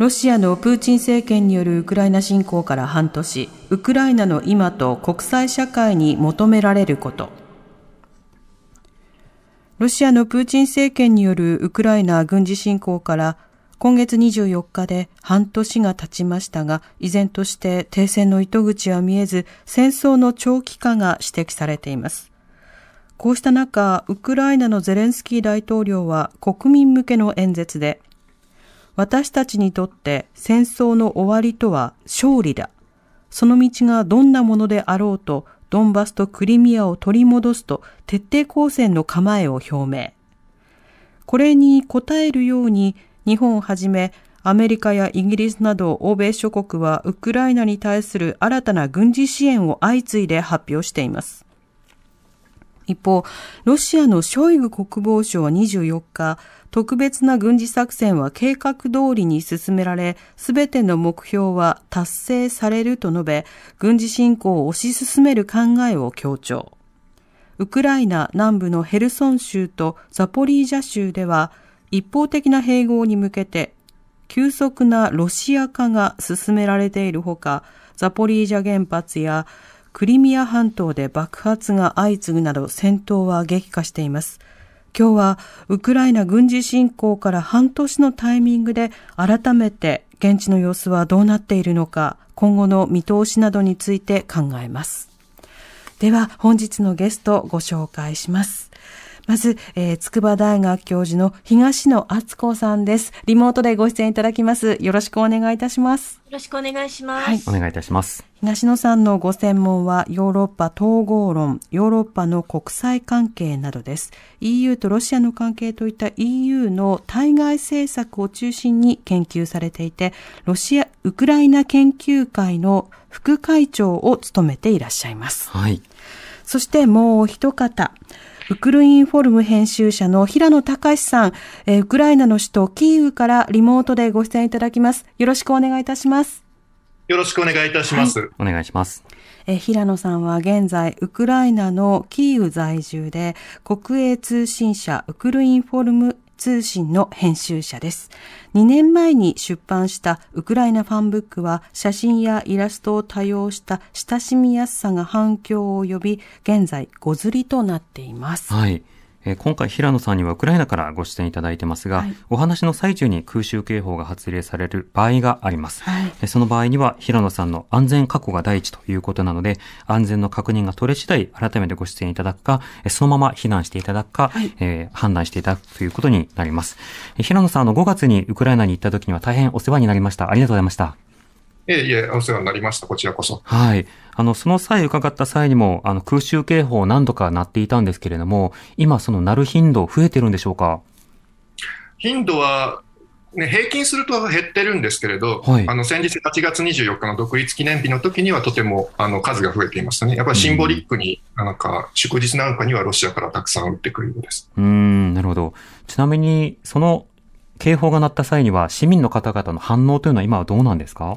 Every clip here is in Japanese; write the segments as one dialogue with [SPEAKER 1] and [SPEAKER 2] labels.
[SPEAKER 1] ロシアのプーチン政権によるウクライナ侵攻から半年、ウクライナの今と国際社会に求められること。ロシアのプーチン政権によるウクライナ軍事侵攻から今月24日で半年が経ちましたが、依然として停戦の糸口は見えず、戦争の長期化が指摘されています。こうした中、ウクライナのゼレンスキー大統領は国民向けの演説で、私たちにとって戦争の終わりとは勝利だ。その道がどんなものであろうと、ドンバスとクリミアを取り戻すと徹底抗戦の構えを表明。これに応えるように、日本をはじめアメリカやイギリスなど欧米諸国はウクライナに対する新たな軍事支援を相次いで発表しています。一方、ロシアのショイグ国防相は24日、特別な軍事作戦は計画通りに進められ、すべての目標は達成されると述べ、軍事侵攻を推し進める考えを強調。ウクライナ南部のヘルソン州とザポリージャ州では、一方的な併合に向けて、急速なロシア化が進められているほか、ザポリージャ原発やクリミア半島で爆発が相次ぐなど戦闘は激化しています。今日はウクライナ軍事侵攻から半年のタイミングで改めて現地の様子はどうなっているのか、今後の見通しなどについて考えます。では本日のゲストをご紹介します。まず、えー、筑波大学教授の東野敦子さんです。リモートでご出演いただきます。よろしくお願いいたします。
[SPEAKER 2] よろしくお願いします。
[SPEAKER 1] はい
[SPEAKER 3] お願いいたします。
[SPEAKER 1] 東野さんのご専門はヨーロッパ統合論、ヨーロッパの国際関係などです。EU とロシアの関係といった EU の対外政策を中心に研究されていて、ロシア、ウクライナ研究会の副会長を務めていらっしゃいます。
[SPEAKER 3] はい。
[SPEAKER 1] そしてもう一方、ウクルインフォルム編集者の平野隆さん、えーウクライナの首都キーウからリモートでご出演いただきます。よろしくお願いいたします。
[SPEAKER 4] よろしくお願いいたします。
[SPEAKER 3] お願いします。
[SPEAKER 1] えー平野さんは現在、ウクライナのキーウ在住で、国営通信社ウクルインフォルム通信の編集者です。2年前に出版したウクライナファンブックは写真やイラストを多用した親しみやすさが反響を呼び、現在5釣りとなっています。
[SPEAKER 3] はい。えー今回平野さんにはウクライナからご出演いただいてますが、
[SPEAKER 1] はい
[SPEAKER 3] お話の最中に空襲警報が発令される場合があります。
[SPEAKER 1] はい
[SPEAKER 3] えーその場合には平野さんの安全確保が第一ということなので、安全の確認が取れ次第改めてご出演いただくか、えーそのまま避難していただくか、
[SPEAKER 1] はい
[SPEAKER 3] えー判断していただくということになります。えー平野さん、あの5月にウクライナに行った時には大変お世話になりました。ありがとうございました。
[SPEAKER 4] いえいえ、お世話になりました。こちらこそ。
[SPEAKER 3] はい。あの、その際伺った際にも、あの、空襲警報何度か鳴っていたんですけれども、今その鳴る頻度増えてるんでしょうか？
[SPEAKER 4] 頻度は、ね、平均すると減ってるんですけれど、
[SPEAKER 3] はい
[SPEAKER 4] あの先日8月24日の独立記念日の時にはとてもあの数が増えていましたね。やっぱりシンボリックに、なんか祝日なんかにはロシアからたくさん撃ってくるようです。
[SPEAKER 3] うーん、なるほど。ちなみに、その警報が鳴った際には、市民の方々の反応というのは今はどうなんですか？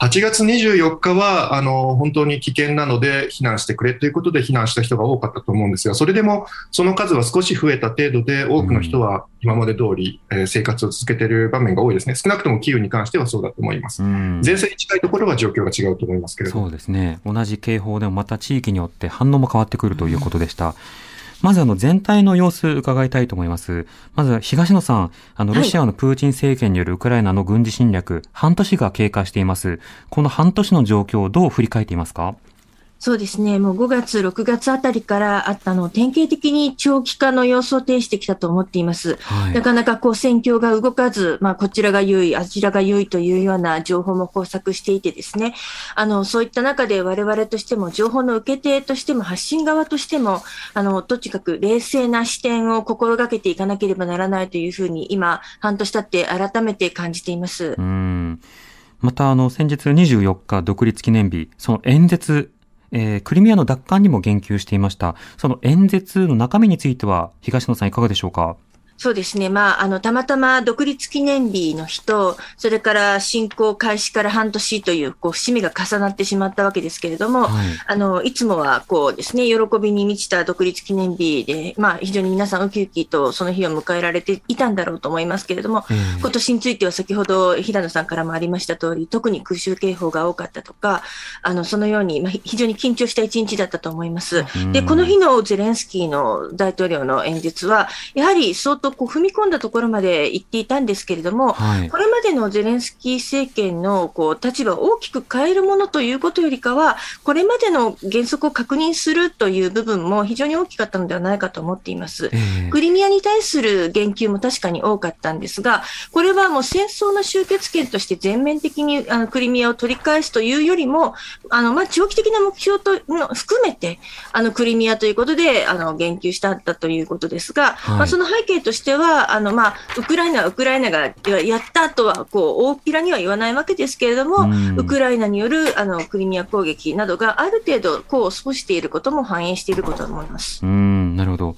[SPEAKER 4] 8月24日はあの本当に危険なので避難してくれということで避難した人が多かったと思うんですが、それでもその数は少し増えた程度で、多くの人は今まで通り、えー生活を続けている場面が多いですね。少なくともキーウに関してはそうだと思います。
[SPEAKER 3] うん。
[SPEAKER 4] 前線に近いところは状況が違うと思いますけれども。
[SPEAKER 3] そうですね。同じ警報でもまた地域によって反応も変わってくるということでした。まずあの全体の様子伺いたいと思います。まず東野さん、あのロシアのプーチン政権によるウクライナの軍事侵略、半年が経過しています。この半年の状況をどう振り返っていますか？
[SPEAKER 5] そうですね。もう5月、6月あたりからあったの、典型的に長期化の様子を呈してきたと思っています。
[SPEAKER 3] はい
[SPEAKER 5] なかなかこう戦況が動かず、まあこちらが優位、あちらが優位というような情報も交錯していてですね、あの、そういった中で我々としても、情報の受け手としても、発信側としても、あの、とにかく冷静な視点を心がけていかなければならないというふうに、今、半年経って改めて感じています
[SPEAKER 3] う。ん。また、あの、先日24日独立記念日、その演説、えークリミアの奪還にも言及していました。その演説の中身については、東野さんいかがでしょうか？
[SPEAKER 5] そうですね。まあ、あの、たまたま独立記念日の日と、それから侵攻開始から半年という、こう、節目が重なってしまったわけですけれども、
[SPEAKER 3] はい。
[SPEAKER 5] あの、いつもはこうですね、喜びに満ちた独立記念日で、まあ、非常に皆さんウキウキとその日を迎えられていたんだろうと思いますけれども、
[SPEAKER 3] えー
[SPEAKER 5] 今年については先ほど平野さんからもありました通り、特に空襲警報が多かったとか、あの、そのように、まあ、ひ非常に緊張した一日だったと思います。で、この日のゼレンスキーの大統領の演説は、やはり相当こう踏み込んだところまで行っていたんですけれども、
[SPEAKER 3] はい
[SPEAKER 5] こ。れまでのゼレンスキー政権のこう立場を大きく変えるものということよりかは、これまでの原則を確認するという部分も非常に大きかったのではないかと思っています。
[SPEAKER 3] えー
[SPEAKER 5] クリミアに対する言及も確かに多かったんですが、これはもう戦争の終結権として全面的にあのクリミアを取り返すというよりも、あのまあ、長期的な目標との含めて、あのクリミアということであの言及したんだということですが、
[SPEAKER 3] はい
[SPEAKER 5] まあ、その背景としては、あのまあ、ウクライナはウクライナがやったとはこう大っぴらには言わないわけですけれども、
[SPEAKER 3] うん
[SPEAKER 5] ウクライナによるあのクリミア攻撃などがある程度、功を奏していることも反映していることだと思います。
[SPEAKER 3] うん、なるほど。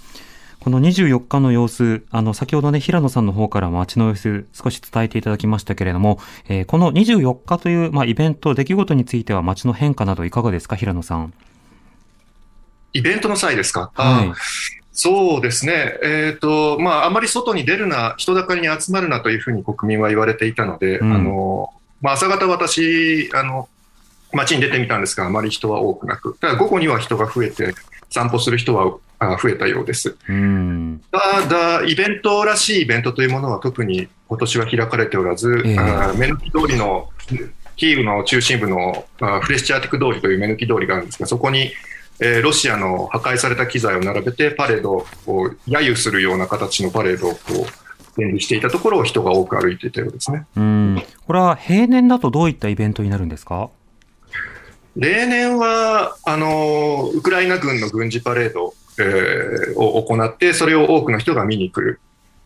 [SPEAKER 3] この24日の様子、あの、先ほどね、平野さんの方から街の様子少し伝えていただきましたけれども、えーこの24日という、まあ、イベント、出来事については街の変化などいかがですか、平野さん？
[SPEAKER 4] イベントの際ですか、
[SPEAKER 3] はい
[SPEAKER 4] あそうですね、えーとまあ、あまり外に出るな、人だかりに集まるなというふうに国民は言われていたので、
[SPEAKER 3] うん
[SPEAKER 4] あのまあ、朝方、私あの、街に出てみたんですが、あまり人は多くなく、ただ午後には人が増えて、散歩する人はあ増えたようです。
[SPEAKER 3] うん。
[SPEAKER 4] ただ、イベントらしいイベントというものは特に今年は開かれておらず、
[SPEAKER 3] ええ
[SPEAKER 4] あ目抜き通りのキーウの中心部のあフレッシャーティク通りという目抜き通りがあるんですが、そこに、えーロシアの破壊された機材を並べてパレードを揶揄するような形のパレードをこう展示していたところを人が多く歩いていたようですね。
[SPEAKER 3] うん。これは平年だとどういったイベントになるんですか？
[SPEAKER 4] 例年はあのウクライナ軍の軍事パレード、えーを行って、それを多くの人が見に来る。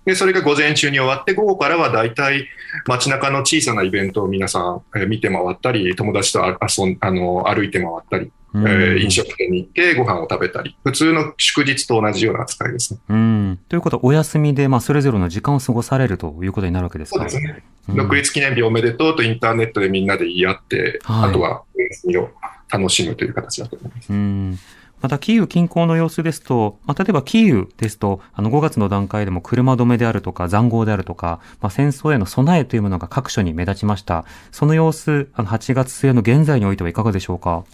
[SPEAKER 4] で、それが午前中に終わって、午後からは大体街中の小さなイベントを皆さん、えー見て回ったり、友達とあ遊んあの歩いて回ったり、
[SPEAKER 3] うん
[SPEAKER 4] えー飲食店に行ってご飯を食べたり、普通の祝日と同じような扱いですね。
[SPEAKER 3] うん。ということは、お休みで、まあ、それぞれの時間を過ごされるということになるわけですか
[SPEAKER 4] そうですね。
[SPEAKER 3] うん
[SPEAKER 4] 独立記念日おめでとうとインターネットでみんなで言い合って、
[SPEAKER 3] はい
[SPEAKER 4] あとはお休みを楽しむという形だと思います。
[SPEAKER 3] うんまた、キーウ近郊の様子ですと、まあ、例えばキーウですと、あの、5月の段階でも車止めであるとか、塹壕であるとか、まあ、戦争への備えというものが各所に目立ちました。その様子、あの、8月末の現在においてはいかがでしょうか？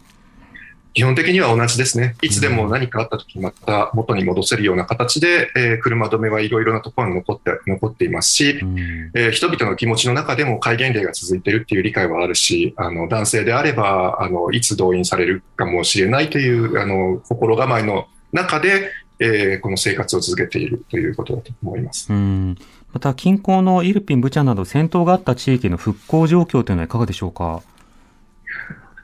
[SPEAKER 4] 基本的には同じですね。いつでも何かあった時また元に戻せるような形で、えー車止めはいろいろなところに残って残っていますし、
[SPEAKER 3] うん
[SPEAKER 4] えー人々の気持ちの中でも戒厳令が続いているっていう理解はあるし、あの男性であればあのいつ動員されるかもしれないというあの心構えの中で、えーこの生活を続けているということだと思います。
[SPEAKER 3] うんまた、近郊のイルピン、ブチャなど戦闘があった地域の復興状況というのはいかがでしょうか？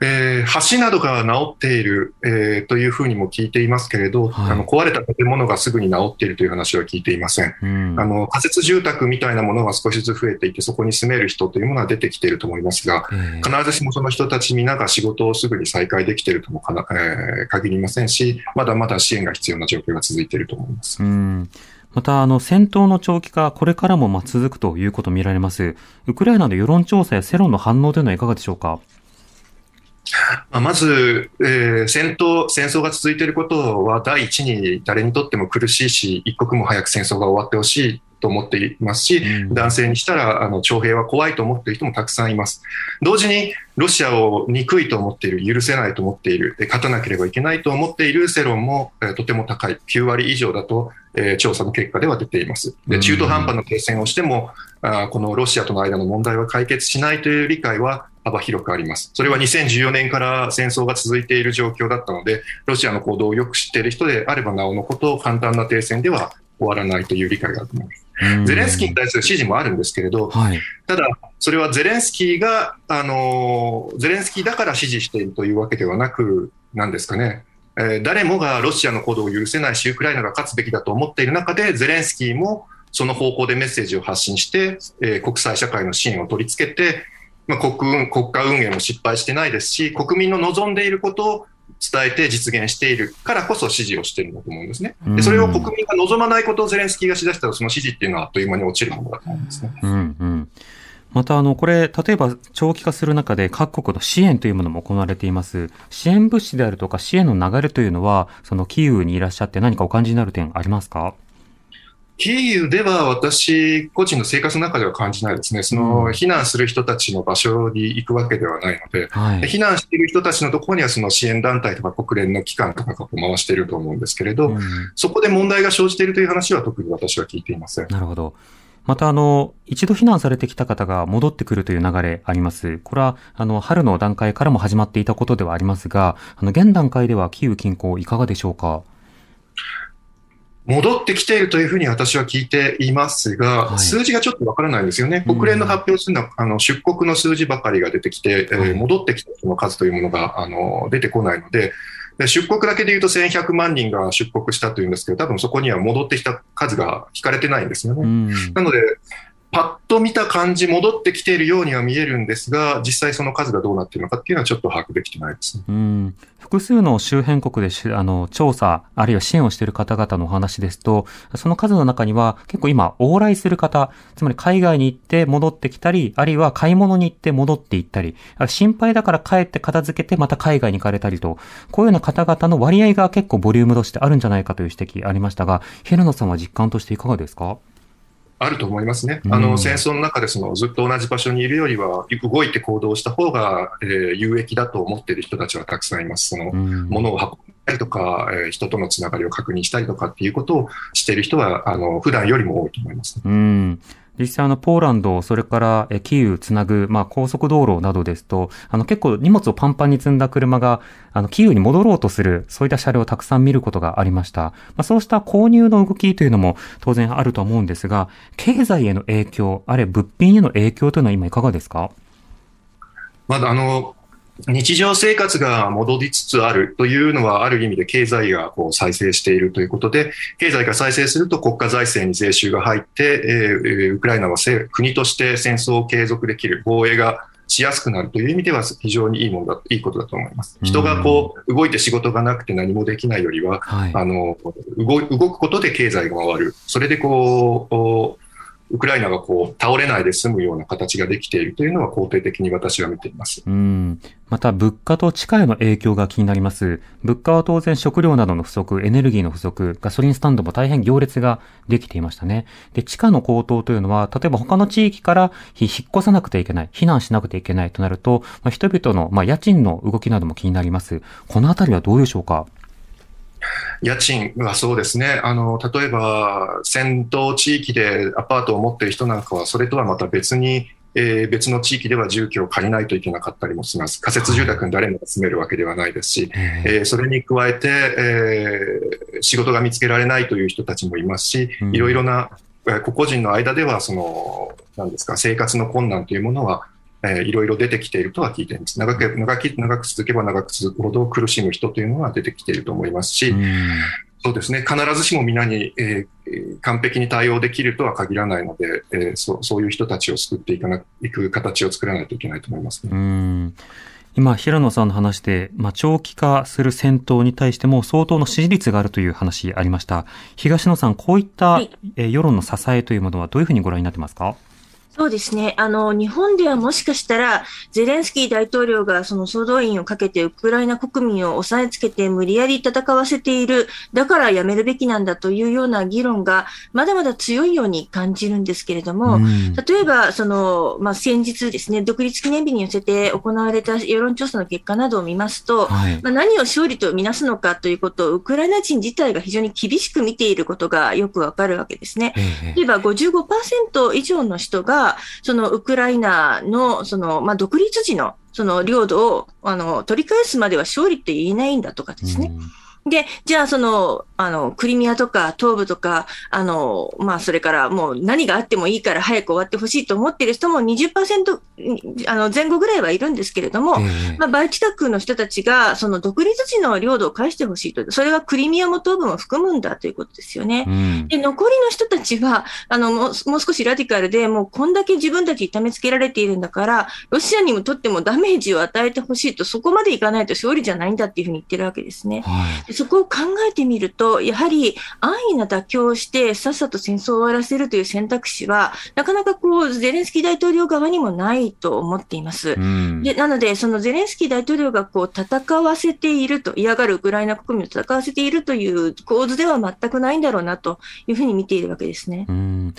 [SPEAKER 4] えー橋などが治っている、えーというふうにも聞いていますけれど、
[SPEAKER 3] はい
[SPEAKER 4] あの壊れた建物がすぐに治っているという話は聞いていません。
[SPEAKER 3] うん
[SPEAKER 4] あの仮設住宅みたいなものが少しずつ増えていて、そこに住める人というものは出てきていると思いますが、
[SPEAKER 3] えー
[SPEAKER 4] 必ずしもその人たち皆が仕事をすぐに再開できているともかな、えー限りませんし、まだまだ支援が必要な状況が続いていると思います。
[SPEAKER 3] うんまた、あの、戦闘の長期化、これからもまあ続くということ見られます。ウクライナの世論調査や世論の反応というのはいかがでしょうか？
[SPEAKER 4] まあまず、えー戦闘、戦争が続いていることは第一に誰にとっても苦しいし、一刻も早く戦争が終わってほしいと思っていますし、
[SPEAKER 3] うん
[SPEAKER 4] 男性にしたらあの徴兵は怖いと思っている人もたくさんいます。同時にロシアを憎いと思っている、許せないと思っている、で勝たなければいけないと思っている世論も、えーとても高い、9割以上だと、えー調査の結果では出ています。
[SPEAKER 3] うん
[SPEAKER 4] で中途半端な停戦をしても、あーこのロシアとの間の問題は解決しないという理解は、幅広くあります。それは2014年から戦争が続いている状況だったので、ロシアの行動をよく知っている人であればなおのこと、簡単な停戦では終わらないという理解があると思います。ゼレンスキーに対する支持もあるんですけれど、
[SPEAKER 3] はい。
[SPEAKER 4] ただ、それはゼレンスキーが、あのゼレンスキーだから支持しているというわけではなく、なんですかね、えー誰もがロシアの行動を許せないし、ウクライナが勝つべきだと思っている中で、ゼレンスキーもその方向でメッセージを発信して、えー国際社会の支援を取り付けて、まあ、国運国家運営も失敗してないですし、国民の望んでいることを伝えて実現しているからこそ支持をしているんだと思うんですね。でそれを国民が望まないことをゼレンスキーがしだしたら、その支持っていうのはあっという間に落ちるものだと思うんですね。
[SPEAKER 3] うんうん。また、あの、これ、例えば長期化する中で各国の支援というものも行われています。支援物資であるとか支援の流れというのは、そのキーウにいらっしゃって何かお感じになる点ありますか？
[SPEAKER 4] キーウでは私個人の生活の中では感じないですね。その避難する人たちの場所に行くわけではないので、
[SPEAKER 3] はい。
[SPEAKER 4] 避難している人たちのところにはその支援団体とか国連の機関とかが回していると思うんですけれど、
[SPEAKER 3] うん
[SPEAKER 4] そこで問題が生じているという話は特に私は聞いていません。
[SPEAKER 3] なるほど。また、あの、一度避難されてきた方が戻ってくるという流れあります。これは、あの、春の段階からも始まっていたことではありますが、あの、現段階ではキーウ近郊いかがでしょうか？
[SPEAKER 4] 戻ってきているというふうに私は聞いていますが、
[SPEAKER 3] はい
[SPEAKER 4] 数字がちょっとわからないんですよね。
[SPEAKER 3] うん
[SPEAKER 4] 国連の発表するのは、あの出国の数字ばかりが出てきて、えー
[SPEAKER 3] はい
[SPEAKER 4] 戻ってきた人の数というものがあの出てこないので、で出国だけで言うと1100万人が出国したというんですけど、多分そこには戻ってきた数が引かれてないんですよね。
[SPEAKER 3] うん。
[SPEAKER 4] なので、パッと見た感じ、戻ってきているようには見えるんですが、実際その数がどうなっているのかっていうのはちょっと把握できてないですね。
[SPEAKER 3] うん複数の周辺国であの調査、あるいは支援をしている方々のお話ですと、その数の中には結構今往来する方、つまり海外に行って戻ってきたり、あるいは買い物に行って戻って行ったり、心配だから帰って片付けてまた海外に行かれたりと、こういうような方々の割合が結構ボリュームとしてあるんじゃないかという指摘ありましたが、平野さんは実感としていかがですか？
[SPEAKER 4] あると思いますね。
[SPEAKER 3] うん
[SPEAKER 4] あの戦争の中でそのずっと同じ場所にいるよりは、動いて行動した方が、えー有益だと思っている人たちはたくさんいます。その
[SPEAKER 3] うん
[SPEAKER 4] 物を運んだりとか、えー人とのつながりを確認したりとかっていうことをしている人は、あの普段よりも多いと思います。
[SPEAKER 3] うん。実際あの、ポーランド、それからえキーウつなぐ、まあ、高速道路などですと、あの、結構荷物をパンパンに積んだ車が、あの、キーウに戻ろうとする、そういった車両をたくさん見ることがありました。まあ、そうした購入の動きというのも当然あると思うんですが、経済への影響、あるいは物品への影響というのは今いかがですか？
[SPEAKER 4] まだあの日常生活が戻りつつあるというのは、ある意味で経済がこう再生しているということで、経済が再生すると国家財政に税収が入って、えウクライナはせ国として戦争を継続できる、防衛がしやすくなるという意味では非常にいいものだ、いいことだと思います。人がこう動いて仕事がなくて何もできないよりは、
[SPEAKER 3] はい。
[SPEAKER 4] あの動い動くことで経済が回る、それでこうおウクライナがこう倒れないで済むような形ができているというのは肯定的に私は見ています。
[SPEAKER 3] うん。また、物価と地価への影響が気になります。物価は当然食料などの不足、エネルギーの不足、ガソリンスタンドも大変行列ができていましたね。で、地価の高騰というのは、例えば他の地域から引っ越さなくてはいけない、避難しなくてはいけないとなると、まあ、人々の、まあ、家賃の動きなども気になります。このあたりはどうでしょうか？
[SPEAKER 4] 家賃はそうですね、あの例えば戦闘地域でアパートを持っている人なんかは、それとはまた別に、えー別の地域では住居を借りないといけなかったりもします。仮設住宅に誰もが住めるわけではないですし、
[SPEAKER 3] え
[SPEAKER 4] えーそれに加えて、えー仕事が見つけられないという人たちもいますし
[SPEAKER 3] う、ん。
[SPEAKER 4] いろいろな、えー個々人の間では、その、なんですか、生活の困難というものは、えーいろいろ出てきているとは聞いています。長く、長き、長く続けば長く続くほど苦しむ人というのは出てきていると思いますし、
[SPEAKER 3] うん
[SPEAKER 4] そうですね、必ずしも皆に、えーえー完璧に対応できるとは限らないので、えーそうそういう人たちを救っていかないく形を作らないといけないと思いますね。
[SPEAKER 3] うん今、平野さんの話で、まあ、長期化する戦闘に対しても相当の支持率があるという話ありました。東野さん、こういった、
[SPEAKER 5] はい
[SPEAKER 3] えー世論の支えというものはどういうふうにご覧になってますか？
[SPEAKER 5] そうですね。あの、日本ではもしかしたら、ゼレンスキー大統領がその総動員をかけてウクライナ国民を押さえつけて無理やり戦わせている、だからやめるべきなんだというような議論がまだまだ強いように感じるんですけれども、
[SPEAKER 3] うん
[SPEAKER 5] 例えば、その、まあ、先日ですね、独立記念日に寄せて行われた世論調査の結果などを見ますと、
[SPEAKER 3] はい。
[SPEAKER 5] まあ、何を勝利とみなすのかということを、ウクライナ人自体が非常に厳しく見ていることがよくわかるわけですね。
[SPEAKER 3] ええ
[SPEAKER 5] 例えば55%以上の人が、そのウクライナの、その、まあ、独立時の、その領土を、あの、取り返すまでは勝利って言えないんだとかですね。
[SPEAKER 3] うん
[SPEAKER 5] で、じゃあその、あの、クリミアとか東部とか、あの、まあそれからもう何があってもいいから早く終わってほしいと思っている人も20%あの前後ぐらいはいるんですけれども、
[SPEAKER 3] ええ
[SPEAKER 5] まあ、バイチタクの人たちが、その独立時の領土を返してほしいと、それはクリミアも東部も含むんだということですよね。
[SPEAKER 3] うん
[SPEAKER 5] で、残りの人たちは、あの、もうもう少しラディカルで、もうこんだけ自分たち痛めつけられているんだから、ロシアにもとってもダメージを与えてほしいと、そこまでいかないと勝利じゃないんだっていうふうに言ってるわけですね。
[SPEAKER 3] はい。
[SPEAKER 5] でそこを考えてみると、やはり安易な妥協をして、さっさと戦争を終わらせるという選択肢は、なかなかこう、ゼレンスキー大統領側にもないと思っています。
[SPEAKER 3] うん
[SPEAKER 5] でなので、そのゼレンスキー大統領がこう戦わせていると、嫌がるウクライナ国民を戦わせているという構図では全くないんだろうなというふうに見ているわけですね。
[SPEAKER 3] うん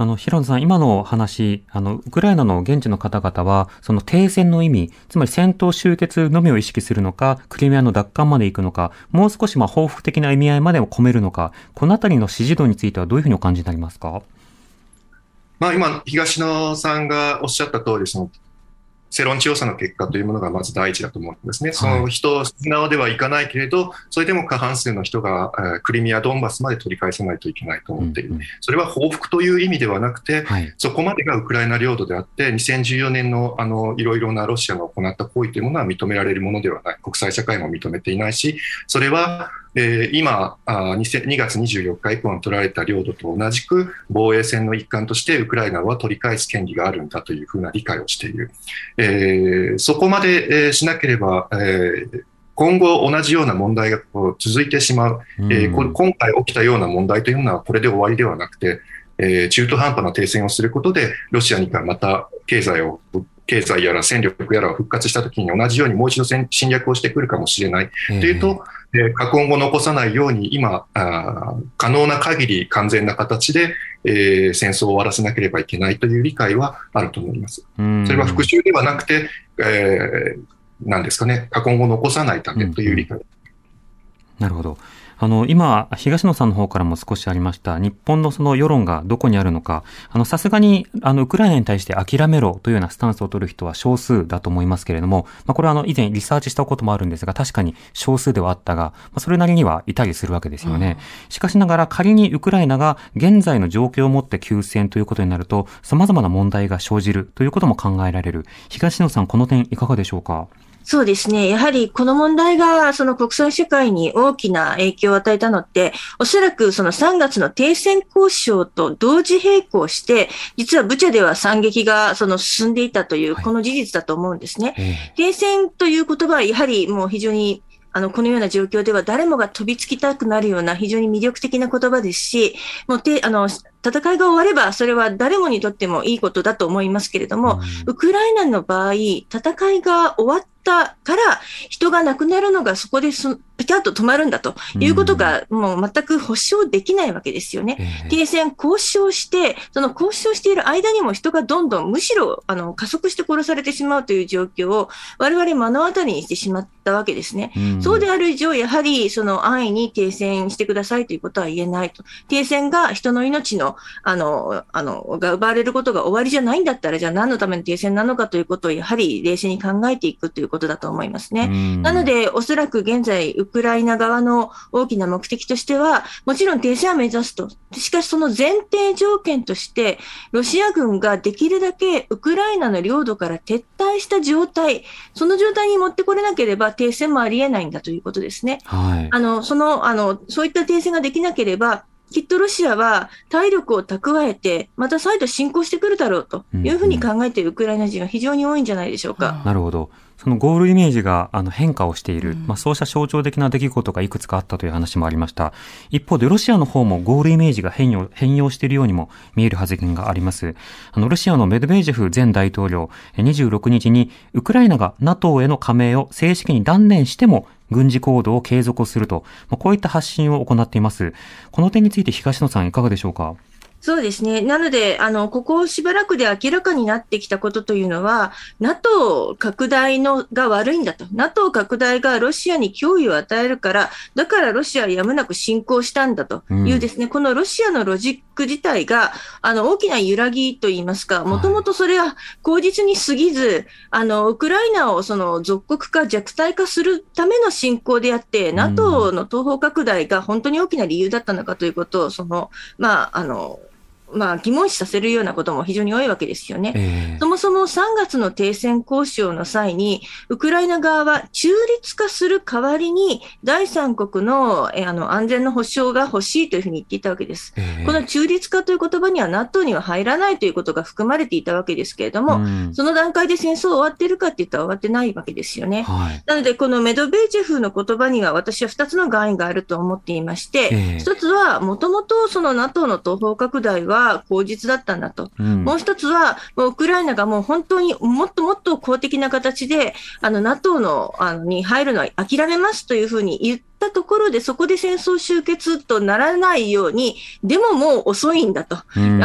[SPEAKER 3] あの、平野さん、今の話、あの、ウクライナの現地の方々は、その停戦の意味、つまり戦闘終結のみを意識するのか、クリミアの奪還まで行くのか、もう少しまあ報復的な意味合いまでを込めるのか、このあたりの支持度についてはどういうふうにお感じになりますか？
[SPEAKER 4] まあ、今、東野さんがおっしゃった通り、その世論調査の結果というものがまず第一だと思うんですね。その人、素直ではいかないけれど、それでも過半数の人が、えークリミア、ドンバスまで取り返さないといけないと思っている。それは報復という意味ではなくて、
[SPEAKER 3] はい。
[SPEAKER 4] そこまでがウクライナ領土であって、2014年のあのいろいろなロシアの行った行為というものは認められるものではない、国際社会も認めていないし、それは、えー今あー、2000 2月24日以降に取られた領土と同じく、防衛戦の一環として、ウクライナは取り返す権利があるんだというふうな理解をしている。えーそこまで、えーしなければ、えー今後同じような問題がこう続いてしまう。えーこ
[SPEAKER 3] うん
[SPEAKER 4] 今回起きたような問題というのはこれで終わりではなくて、えー中途半端な停戦をすることで、ロシアにがまた経済を、経済やら戦力やらを復活したときに同じようにもう一度戦侵略をしてくるかもしれない。
[SPEAKER 3] え
[SPEAKER 4] というと、えー過今後残さないように今、あー可能な限り完全な形で、えー戦争を終わらせなければいけないという理解はあると思います。
[SPEAKER 3] うん
[SPEAKER 4] それは復讐ではなくて、えーなんですかね、過今後残さないためという理解。
[SPEAKER 3] なるほど。あの、今、東野さんの方からも少しありました、日本のその世論がどこにあるのか、あの、さすがに、あの、ウクライナに対して諦めろというようなスタンスを取る人は少数だと思いますけれども、まあ、これはあの、以前リサーチしたこともあるんですが、確かに少数ではあったが、まあ、それなりにはいたりするわけですよね。しかしながら、仮にウクライナが現在の状況をもって休戦ということになると、様々な問題が生じるということも考えられる。東野さん、この点いかがでしょうか？
[SPEAKER 5] そうですね。やはりこの問題がその国際社会に大きな影響を与えたのって、おそらくその3月の停戦交渉と同時並行して、実はブチャでは惨劇がその進んでいたという、
[SPEAKER 3] はい
[SPEAKER 5] この事実だと思うんですね。
[SPEAKER 3] え
[SPEAKER 5] 停戦という言葉はやはりもう非常にあの、このような状況では誰もが飛びつきたくなるような非常に魅力的な言葉ですし、もうて、あの、戦いが終わればそれは誰もにとってもいいことだと思いますけれども、ウクライナの場合、戦いが終わったから人が亡くなるのがそこでそピタッと止まるんだということがもう全く保証できないわけですよね。
[SPEAKER 3] ええ
[SPEAKER 5] 停戦交渉して、その交渉している間にも人がどんどんむしろあの加速して殺されてしまうという状況を我々目の当たりにしてしまったわけですね。
[SPEAKER 3] うん
[SPEAKER 5] そうである以上、やはりその安易に停戦してくださいということは言えないと。停戦が人の命の、あの、あの、が奪われることが終わりじゃないんだったら、じゃあ何のための停戦なのかということをやはり冷静に考えていくということだと思いますね。
[SPEAKER 3] うん
[SPEAKER 5] なので、おそらく現在、ウクライナ側の大きな目的としては、もちろん停戦は目指すと。しかし、その前提条件として、ロシア軍ができるだけウクライナの領土から撤退した状態、その状態に持ってこれなければ停戦もありえないんだということですね。
[SPEAKER 3] はい。
[SPEAKER 5] あの、その、あの、そういった停戦ができなければ、きっとロシアは体力を蓄えて、また再度侵攻してくるだろうというふうに考えているウクライナ人は非常に多いんじゃないでしょうか。
[SPEAKER 3] なるほど。そのゴールイメージがあの変化をしている、まあ、そうした象徴的な出来事がいくつかあったという話もありました。一方でロシアの方もゴールイメージが変容変容しているようにも見える発言があります。あのロシアのメドベージェフ前大統領、え26日にウクライナが NATO への加盟を正式に断念しても軍事行動を継続すると、ま、こういった発信を行っています。この点について東野さんいかがでしょうか？
[SPEAKER 5] そうですね。なので、あの、ここしばらくで明らかになってきたことというのは、NATO 拡大のが悪いんだと。NATO 拡大がロシアに脅威を与えるから、だからロシアはやむなく侵攻したんだと。いうですね、うん、このロシアのロジック自体が、あの、大きな揺らぎといいますか、もともとそれは口実に過ぎず、あの、ウクライナをその属国化、弱体化するための侵攻であって、うん、NATO の東方拡大が本当に大きな理由だったのかということを、その、まあ、あの、まあ、疑問視させるようなことも非常に多いわけですよね。えー、そもそも3月の停戦交渉の際に、ウクライナ側は中立化する代わりに、第三国のえあの安全の保障が欲しいというふうに言っていたわけです。えー、この中立化という言葉には NATO には入らないということが含まれていたわけですけれども、うん、その段階で戦争終わってるかって言ったら終わってないわけですよね。はい、なので、このメドベージェフの言葉には私は2つの概念があると思っていまして、えー、1つは、もともとその NATO の東方拡大は、は口実だったんだと。うん、もう一つは、ウクライナがもう本当にもっともっと公的な形で、あの、NATO の、あの、に入るのは諦めますというふうに言っったところでそこで戦争終結とならないように、でももう遅いんだと、あ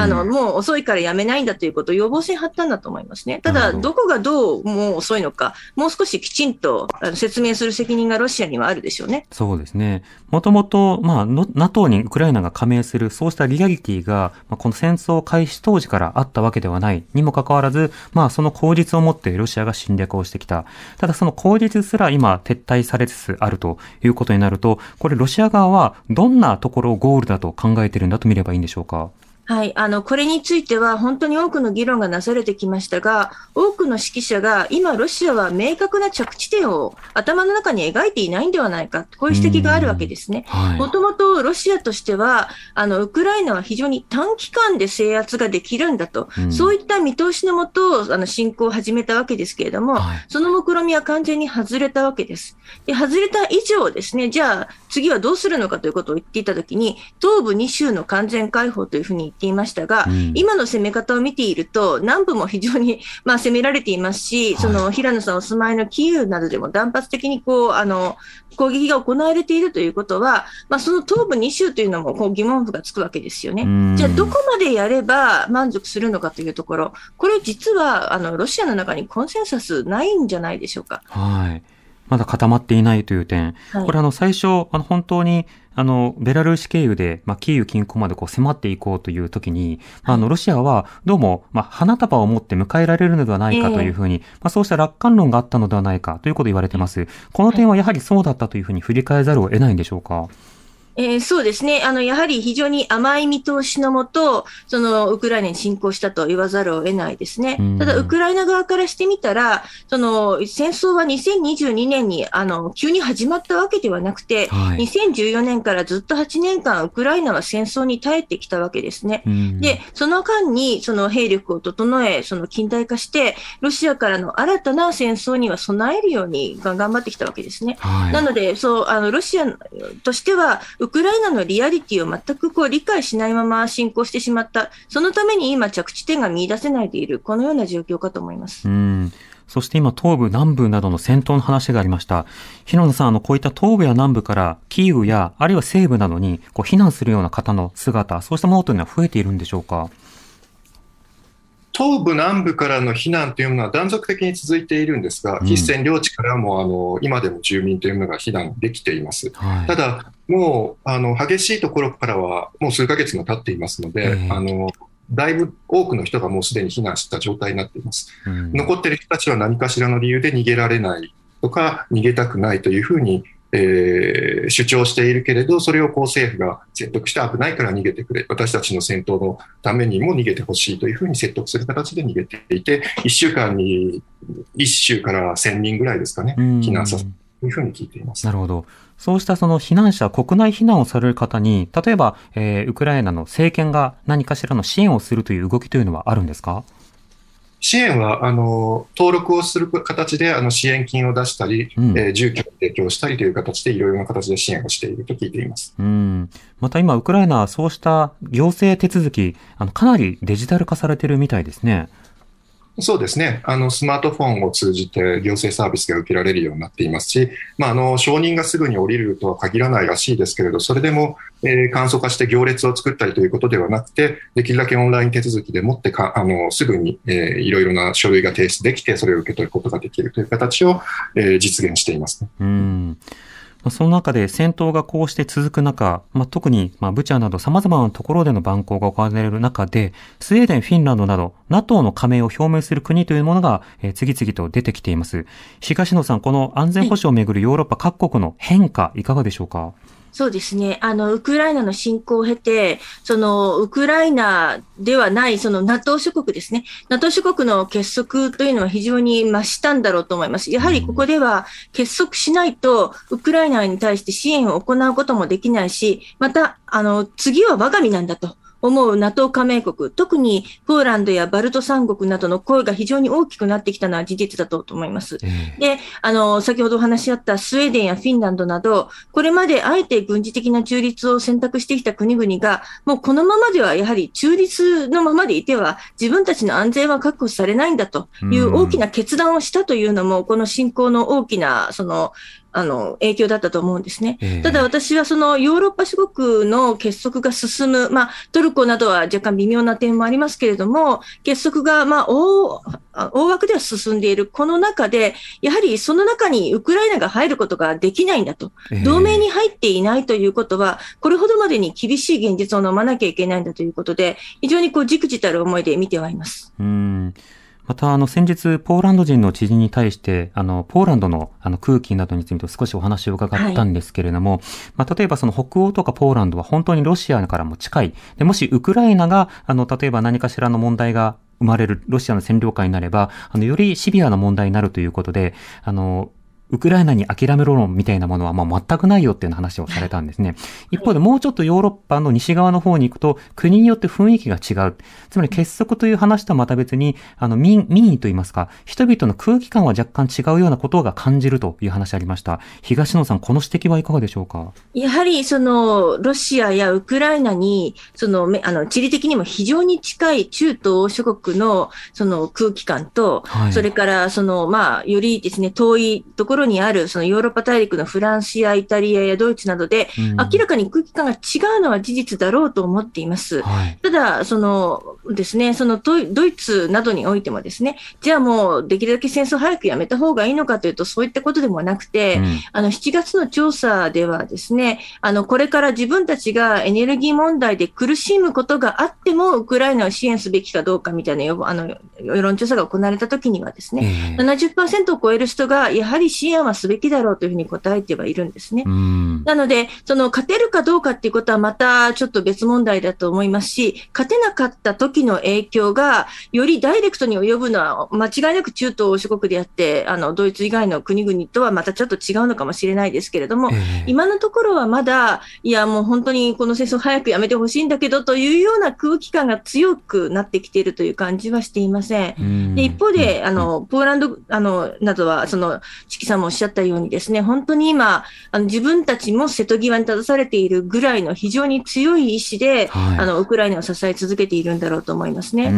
[SPEAKER 5] のもう遅いからやめないんだということを予防線張ったんだと思いますね。ただ、どこがどうもう遅いのか、もう少しきちんと説明する責任がロシアにはあるでしょうね。
[SPEAKER 3] そうですね。もともと、まあ、NATO にウクライナが加盟する、そうしたリアリティが、まあ、この戦争開始当時からあったわけではないにもかかわらず、まあ、その口実をもってロシアが侵略をしてきた。ただ、その口実すら今、撤退されつつあるということになると、これロシア側はどんなところをゴールだと考えているんだと見ればいいんでしょうか？
[SPEAKER 5] はい、あの、これについては本当に多くの議論がなされてきましたが、多くの指揮者が今ロシアは明確な着地点を頭の中に描いていないんではないか、こういう指摘があるわけですね。もともとロシアとしては、あの、ウクライナは非常に短期間で制圧ができるんだと、うん、そういった見通しのもと、あの、侵攻を始めたわけですけれども、はい、その目論みは完全に外れたわけです。で、外れた以上ですね、じゃあ次はどうするのかということを言っていたときに、東部2州の完全解放というふうにっていましたが、うん、今の攻め方を見ていると、南部も非常に、まあ、攻められていますし、その平野さんお住まいのキーウなどでも断発的にこうあの攻撃が行われているということは、まあ、その東部2州というのもこう疑問符がつくわけですよね。じゃあ、どこまでやれば満足するのかというところ、これ実はあのロシアの中にコンセンサスないんじゃないでしょうか。
[SPEAKER 3] はいまだ固まっていないという点。はい、これあの最初、あの本当にあの、ベラルーシ経由で、まあ、キーウ近郊までこう迫っていこうという時に、まあ、あの、ロシアはどうも、まあ、花束を持って迎えられるのではないかというふうに、えー、まあ、そうした楽観論があったのではないかということを言われています。この点はやはりそうだったというふうに振り返ざるを得ないんでしょうか？
[SPEAKER 5] えー、そうですね。あの、やはり非常に甘い見通しのもと、その、ウクライナに侵攻したと言わざるを得ないですね。ただ、ウクライナ側からしてみたら、その、戦争は2022年に、あの、急に始まったわけではなくて、はい、2014年からずっと8年間、ウクライナは戦争に耐えてきたわけですね。で、その間に、その兵力を整え、その近代化して、ロシアからの新たな戦争には備えるように頑張ってきたわけですね。はい、なので、そう、あの、ロシアとしては、ウクライナのリアリティを全くこう理解しないまま進行してしまった、そのために今、着地点が見出せないでいる、このような状況かと思います。
[SPEAKER 3] うんそして今、東部、南部などの戦闘の話がありました。広野さん、あの、こういった東部や南部からキーウや、あるいは西部などにこう避難するような方の姿、そうしたものというのは増えているんでしょうか？
[SPEAKER 4] 東部、南部からの避難というものは断続的に続いているんですが、筆占領地からもあの今でも住民というものが避難できています。はい、ただ、もうあの激しいところからはもう数ヶ月も経っていますので、えー、あのだいぶ多くの人がもうすでに避難した状態になっています。うん、残っている人たちは何かしらの理由で逃げられないとか、逃げたくないというふうにえー、主張しているけれど、それをこう政府が説得して危ないから逃げてくれ、私たちの戦闘のためにも逃げてほしいというふうに説得する形で逃げていて、1週間に1週から1000人ぐらいですかね、避難させるというふうに聞いています。
[SPEAKER 3] なるほど。そうしたその避難者、国内避難をされる方に、例えば、えー、ウクライナの政権が何かしらの支援をするという動きというのはあるんですか？
[SPEAKER 4] 支援はあの登録をする形であの支援金を出したり、うん、えー、住居を提供したりという形でいろいろな形で支援をしていると聞いています。
[SPEAKER 3] うん、また今、ウクライナはそうした行政手続き、あのかなりデジタル化されているみたいですね。
[SPEAKER 4] そうですね。あの、スマートフォンを通じて行政サービスが受けられるようになっていますし、まあ、あの、承認がすぐに降りるとは限らないらしいですけれど、それでも、えー、簡素化して行列を作ったりということではなくて、できるだけオンライン手続きでもってか、あの、すぐに、えー、いろいろな書類が提出できて、それを受け取ることができるという形を、えー、実現していますね。
[SPEAKER 3] うんその中で戦闘がこうして続く中、まあ、特に、まあ、ブチャなど様々なところでの蛮行が行われる中で、スウェーデン、フィンランドなど、NATO の加盟を表明する国というものが、えー、次々と出てきています。東野さん、この安全保障をめぐるヨーロッパ各国の変化、いかがでしょうか？
[SPEAKER 5] そうですね。あの、ウクライナの侵攻を経て、その、ウクライナではない、その NATO 諸国ですね。NATO 諸国の結束というのは非常に増したんだろうと思います。やはりここでは結束しないと、ウクライナに対して支援を行うこともできないし、また、あの、次は我が身なんだと。思う NATO 加盟国、特にポーランドやバルト三国などの声が非常に大きくなってきたのは事実だと思います。で、あの、先ほどお話しあったスウェーデンやフィンランドなど、これまであえて軍事的な中立を選択してきた国々が、もうこのままではやはり中立のままでいては、自分たちの安全は確保されないんだという大きな決断をしたというのも、この侵攻の大きな、その、あの、影響だったと思うんですね。えー、ただ私はそのヨーロッパ諸国の結束が進む、まあ、トルコなどは若干微妙な点もありますけれども、結束が、まあ、大、大枠では進んでいる。この中で、やはりその中にウクライナが入ることができないんだと。えー、同盟に入っていないということは、これほどまでに厳しい現実を飲まなきゃいけないんだということで、非常にこう、じくじたる思いで見てはいます。
[SPEAKER 3] うんまた、あの、先日、ポーランド人の知人に対して、あの、ポーランドの、あの、空気などについて少しお話を伺ったんですけれども、はい、まあ、例えばその北欧とかポーランドは本当にロシアからも近い。で、もしウクライナが、あの、例えば何かしらの問題が生まれるロシアの占領下になれば、あの、よりシビアな問題になるということで、あの、ウクライナに諦めろ論みたいなものはまあ全くないよっていう話をされたんですね。一方でもうちょっとヨーロッパの西側の方に行くと国によって雰囲気が違う。つまり結束という話とはまた別に、あの民、民意といいますか、人々の空気感は若干違うようなことが感じるという話ありました。東野さん、この指摘はいかがでしょうか？
[SPEAKER 5] やはりそのロシアやウクライナに、その、あの、地理的にも非常に近い中東諸国のその空気感と、はい、それからその、まあ、よりですね、遠いところころにあるそのヨーロッパ大陸のフランスやイタリアやドイツなどで、明らかに空気感が違うのは事実だろうと思っています。はい、ただ、そのですね、そのドイツなどにおいてもですね、じゃあもうできるだけ戦争早くやめた方がいいのかというと、そういったことでもなくて、うん、あの7月の調査ではですね、あのこれから自分たちがエネルギー問題で苦しむことがあっても、ウクライナを支援すべきかどうかみたいなあの世論調査が行われたときにはですね、えー、70%を超える人がやはり支支援はすべきだろうというふうに答えてはいるんですね。なので、その勝てるかどうかっていうことはまたちょっと別問題だと思いますし、勝てなかった時の影響がよりダイレクトに及ぶのは間違いなく中東諸国であって、あの、ドイツ以外の国々とはまたちょっと違うのかもしれないですけれども、えー、今のところはまだ、いや、もう本当にこの戦争早くやめてほしいんだけどというような空気感が強くなってきているという感じはしていません。で一方で、あの、ポーランド、あの、などは、その、チキさんもおっしゃったようにですね、本当に今、あの自分たちも瀬戸際に立たされているぐらいの非常に強い意志で、はい、あの、ウクライナを支え続けているんだろうと思いますね。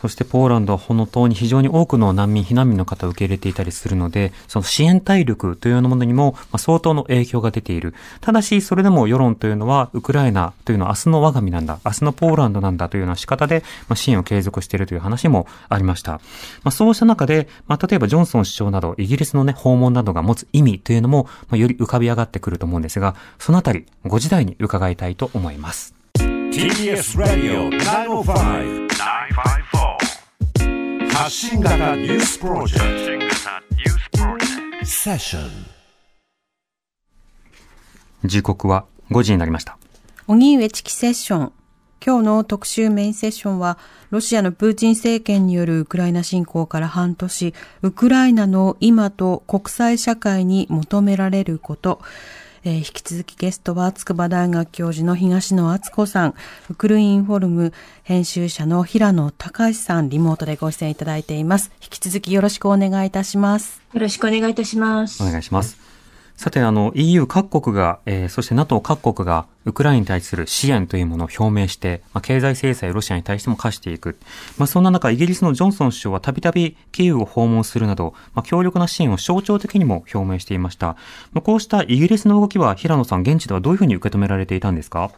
[SPEAKER 3] そしてポーランドは本当に非常に多くの難民、避難民の方を受け入れていたりするので、その支援体力というようなものにも相当の影響が出ている。ただし、それでも世論というのは、ウクライナというのは明日の我が身なんだ、明日のポーランドなんだというような仕方で、支援を継続しているという話もありました。まあ、そうした中で、まあ、例えばジョンソン首相など、イギリスのね、訪問などが持つ意味というのも、ま、より浮かび上がってくると思うんですが、そのあたり、ご時代に伺いたいと思います。TBS Radio 905発信型ニュースプロジェクト。セッション時刻は5時になりました。
[SPEAKER 1] 荻上チキセッション。今日の特集メインセッションは、ロシアのプーチン政権によるウクライナ侵攻から半年、ウクライナの今と国際社会に求められること、えー、引き続きゲストは筑波大学教授の東野敦子さん、ウクルインフォルム編集者の平野隆さん、リモートでご出演いただいています。引き続きよろしくお願いいたします。
[SPEAKER 5] よろしくお願いいたします。
[SPEAKER 3] お願いします。さて、あの、EU 各国が、えー、そして NATO 各国が、ウクライナに対する支援というものを表明して、まあ、経済制裁をロシアに対しても課していく。まあ、そんな中、イギリスのジョンソン首相はたびたびキーウを訪問するなど、まあ、強力な支援を象徴的にも表明していました。まあ、こうしたイギリスの動きは、平野さん、現地ではどういうふうに受け止められていたんですか？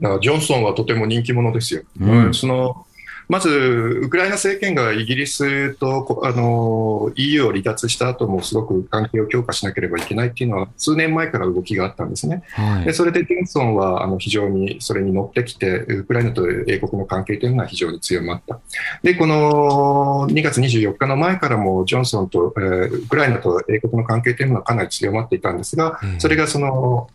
[SPEAKER 4] ジョンソンはとても人気者ですよ。うん、そのまず、ウクライナ政権がイギリスとあの EU を離脱した後もすごく関係を強化しなければいけないっていうのは数年前から動きがあったんですね。はい、でそれでジョンソンはあの非常にそれに乗ってきて、ウクライナと英国の関係というのは非常に強まった。で、この2月24日の前からもジョンソンと、えー、ウクライナと英国の関係というのはかなり強まっていたんですが、それがその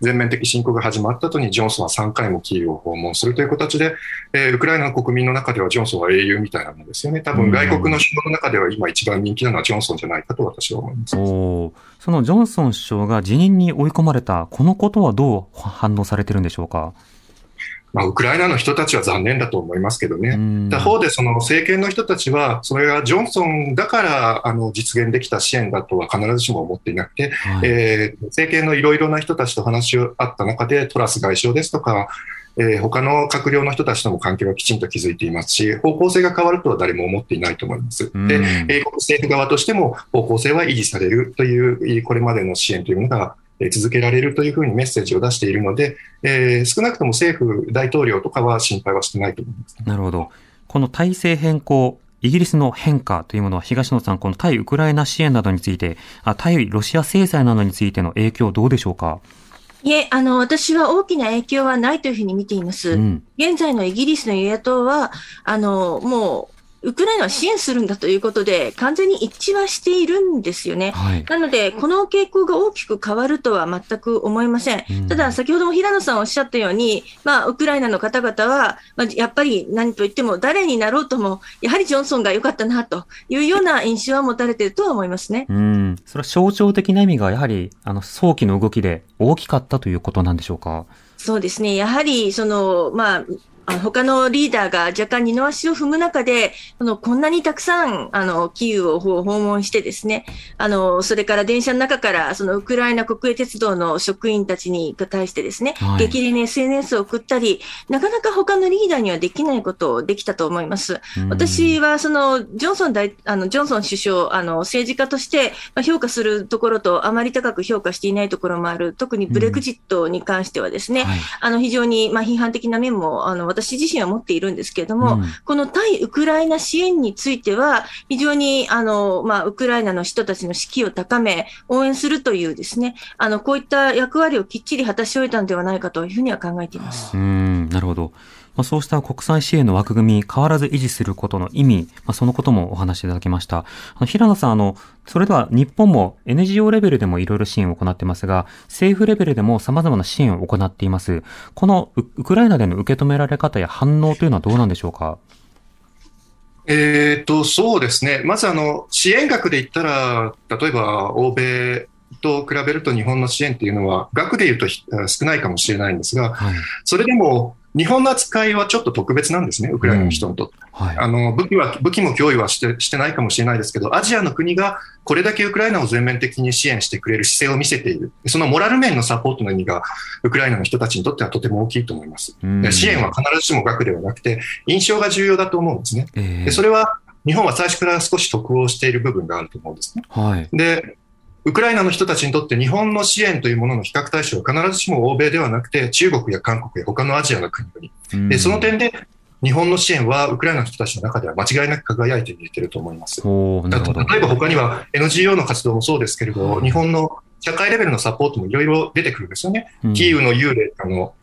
[SPEAKER 4] 全面的侵攻が始まった後にジョンソンは3回もキーウを訪問するという形で、えー、ウクライナの国民の中ではジョンソンは英雄みたいなものですよね。多分外国の首脳の中では今一番人気なのはジョンソンじゃないかと私は思います。
[SPEAKER 3] そのジョンソン首相が辞任に追い込まれた、このことはどう反応されてるんでしょうか？
[SPEAKER 4] まあ、ウクライナの人たちは残念だと思いますけどね、他方でその政権の人たちは、それがジョンソンだからあの実現できた支援だとは必ずしも思っていなくて、はい、えー、政権のいろいろな人たちと話し合った中で、トラス外相ですとか、えー、他の閣僚の人たちとも関係はきちんと築いていますし、方向性が変わるとは誰も思っていないと思います。で、英国政府側としても方向性は維持されるという、これまでの支援というものが続けられるというふうにメッセージを出しているので、えー、少なくとも政府、大統領とかは心配はしてないと思います。
[SPEAKER 3] なるほど。この体制変更、イギリスの変化というものは、東野さん、この対ウクライナ支援などについて、あ対ロシア制裁などについての影響、どうでしょうか？
[SPEAKER 5] いえ、あの、私は大きな影響はないというふうに見ています。うん、現在のイギリスの与野党は、あの、もう、ウクライナは支援するんだということで、完全に一致はしているんですよね。はい、なので、この傾向が大きく変わるとは全く思いません。うん、ただ、先ほども平野さんおっしゃったように、まあ、ウクライナの方々は、まあ、やっぱり何と言っても、誰になろうとも、やはりジョンソンが良かったなというような印象は持たれているとは思いますね。
[SPEAKER 3] うん。それは象徴的な意味が、やはり、あの、早期の動きで大きかったということなんでしょうか？
[SPEAKER 5] そうですね。やはり、その、まあ、あ他のリーダーが若干二の足を踏む中で、このこんなにたくさんあのキーウを訪問してですね、あのそれから電車の中からそのウクライナ国営鉄道の職員たちに対してですね、はい、激励に SNS を送ったり、なかなか他のリーダーにはできないことをできたと思います。私はそのジョンソン大あのジョンソン首相あの政治家として評価するところとあまり高く評価していないところもある。特にブレグジットに関してはですね、はい、あの非常にまあ批判的な面もあの私自身は持っているんですけれども、うん、この対ウクライナ支援については、非常にあの、まあ、ウクライナの人たちの士気を高め、応援するというですね、あのこういった役割をきっちり果たし終えたのではないかというふうには考えています。
[SPEAKER 3] うんなるほど。まあ、そうした国際支援の枠組み、変わらず維持することの意味、まあ、そのこともお話しいただきました。あの平野さん、あの、それでは日本も NGO レベルでもいろいろ支援を行っていますが、政府レベルでも様々な支援を行っています。このウクライナでの受け止められ方や反応というのはどうなんでしょうか？
[SPEAKER 4] えっ、と、そうですね。まずあの、支援額で言ったら、例えば欧米と比べると日本の支援っていうのは、額で言うと少ないかもしれないんですが、はい、それでも日本の扱いはちょっと特別なんですね、ウクライナの人にとって。うんはい、あの武器は武器も供与はしてしてないかもしれないですけど、アジアの国がこれだけウクライナを全面的に支援してくれる姿勢を見せている、そのモラル面のサポートの意味が、ウクライナの人たちにとってはとても大きいと思います。うん、支援は必ずしも額ではなくて、印象が重要だと思うんですね。えー、でそれは日本は最初から少し得をしている部分があると思うんですね。はい、でウクライナの人たちにとって日本の支援というものの比較対象は必ずしも欧米ではなくて中国や韓国や他のアジアの国々。でその点で日本の支援はウクライナの人たちの中では間違いなく輝いて見えていると思います。例えば他には NGO の活動もそうですけれど、日本の社会レベルのサポートもいろいろ出てくるんですよね。キーウの幽霊、あの、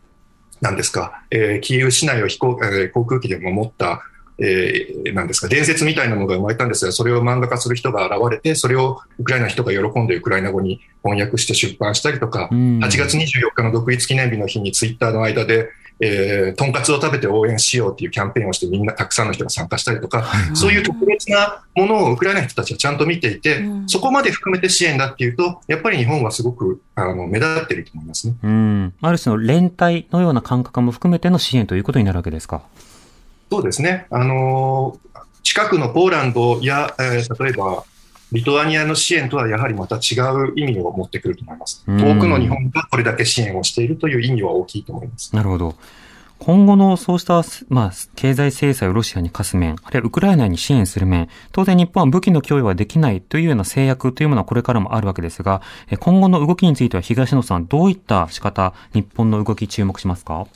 [SPEAKER 4] なんですか、えー、キーウ市内を飛行,、えー、航空機で守ったえー、なんですか、伝説みたいなのが生まれたんですが、それを漫画化する人が現れて、それをウクライナの人が喜んでウクライナ語に翻訳して出版したりとか、8月24日の独立記念日の日にツイッターの間で、えー、とんかつを食べて応援しようっていうキャンペーンをしてみんなたくさんの人が参加したりとか、そういう特別なものをウクライナの人たちはちゃんと見ていて、そこまで含めて支援だっていうと、やっぱり日本はすごくあの目立っていると思いますね。
[SPEAKER 3] うん。ある種の連帯のような感覚も含めての支援ということになるわけですか？
[SPEAKER 4] そうですね。あの近くのポーランドや、えー、例えば、リトアニアの支援とはやはりまた違う意味を持ってくると思います。
[SPEAKER 3] うん
[SPEAKER 4] 多くの日本がこれだけ支援をしているという意味は大きいと思います。
[SPEAKER 3] なるほど。今後のそうした、まあ、経済制裁をロシアに課す面、あるいはウクライナに支援する面、当然日本は武器の供与はできないというような制約というものはこれからもあるわけですが、え今後の動きについては東野さん、どういった仕方、日本の動き注目しますか？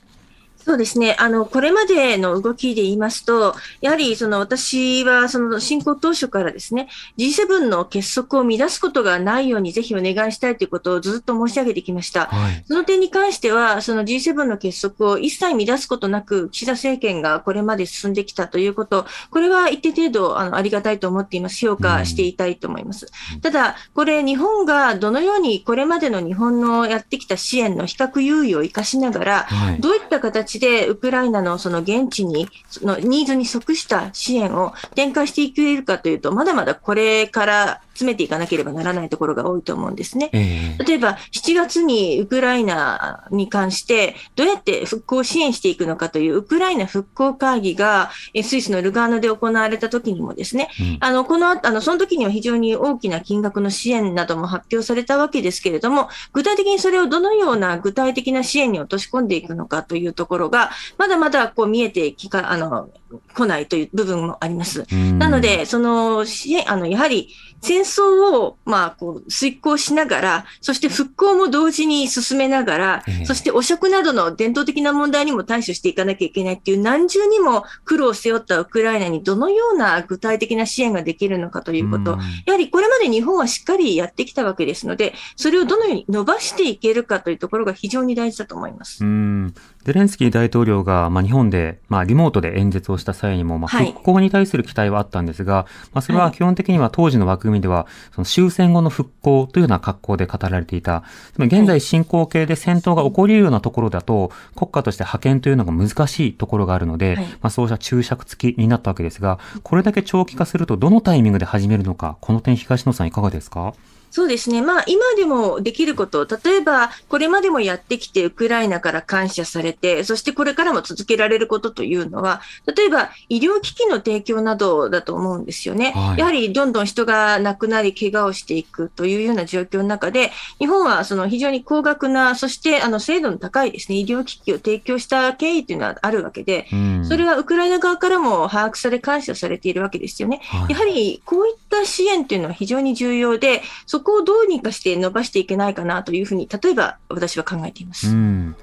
[SPEAKER 5] そうですね。あの、これまでの動きで言いますと、やはり、その、私は、その、侵攻当初からですね、G7 の結束を乱すことがないように、ぜひお願いしたいということをずっと申し上げてきました。
[SPEAKER 3] はい。
[SPEAKER 5] その点に関しては、その G7 の結束を一切乱すことなく、岸田政権がこれまで進んできたということ、これは一定程度あのありがたいと思っています。評価していたいと思います。ただ、これ、日本がどのようにこれまでの日本のやってきた支援の比較優位を生かしながら、
[SPEAKER 3] はい。
[SPEAKER 5] どういった形でウクライナのその現地に、そのニーズに即した支援を展開していけるかというと、まだまだこれから詰めていかなければならないところが多いと思うんですね。
[SPEAKER 3] ええ
[SPEAKER 5] 例えば、7月にウクライナに関して、どうやって復興を支援していくのかというウクライナ復興会議が、えスイスのルガーノで行われた時にもですね、
[SPEAKER 3] うん
[SPEAKER 5] あの、この後、あの、その時には非常に大きな金額の支援なども発表されたわけですけれども、具体的にそれをどのような具体的な支援に落とし込んでいくのかというところが、まだまだこう見えてきか、あの、来ないという部分もあります。
[SPEAKER 3] うん
[SPEAKER 5] なので、その支援、あの、やはり戦争を、まあ、こう、遂行しながら、そして復興も同時に進めながら、
[SPEAKER 3] ええ
[SPEAKER 5] そして汚職などの伝統的な問題にも対処していかなきゃいけないっていう何重にも苦労を背負ったウクライナにどのような具体的な支援ができるのかということ、
[SPEAKER 3] うん
[SPEAKER 5] やはりこれまで日本はしっかりやってきたわけですので、それをどのように伸ばしていけるかというところが非常に大事だと思います。
[SPEAKER 3] うん。ゼレンスキー大統領が、まあ、日本で、まあ、リモートで演説をした際にも、まあ、
[SPEAKER 5] はい。
[SPEAKER 3] 復興に対する期待はあったんですが、まあ、それは
[SPEAKER 5] はい。
[SPEAKER 3] 基本的には当時の枠組みでは、その終戦後の復興というような格好で語られていた。つまり現在進行形で戦闘が起こり得るようなところだと、国家として派遣というのが難しいところがあるので、
[SPEAKER 5] はい。
[SPEAKER 3] まあ、そうした注釈付きになったわけですが、これだけ長期化するとどのタイミングで始めるのか、この点東野さんいかがですか？
[SPEAKER 5] そうですね。まあ、今でもできること、例えば、これまでもやってきて、ウクライナから感謝されて、そしてこれからも続けられることというのは、例えば、医療機器の提供などだと思うんですよね。
[SPEAKER 3] はい
[SPEAKER 5] やはり、どんどん人が亡くなり、怪我をしていくというような状況の中で、日本はその非常に高額な、そして、あの、精度の高いですね、医療機器を提供した経緯というのはあるわけで、
[SPEAKER 3] うん。
[SPEAKER 5] それはウクライナ側からも把握され、感謝されているわけですよね。
[SPEAKER 3] はい
[SPEAKER 5] やはりこういった支援というのは非常に重要で、そこをどうにかして伸ばしていけないかなというふうに、例えば私は考えています。
[SPEAKER 3] うん。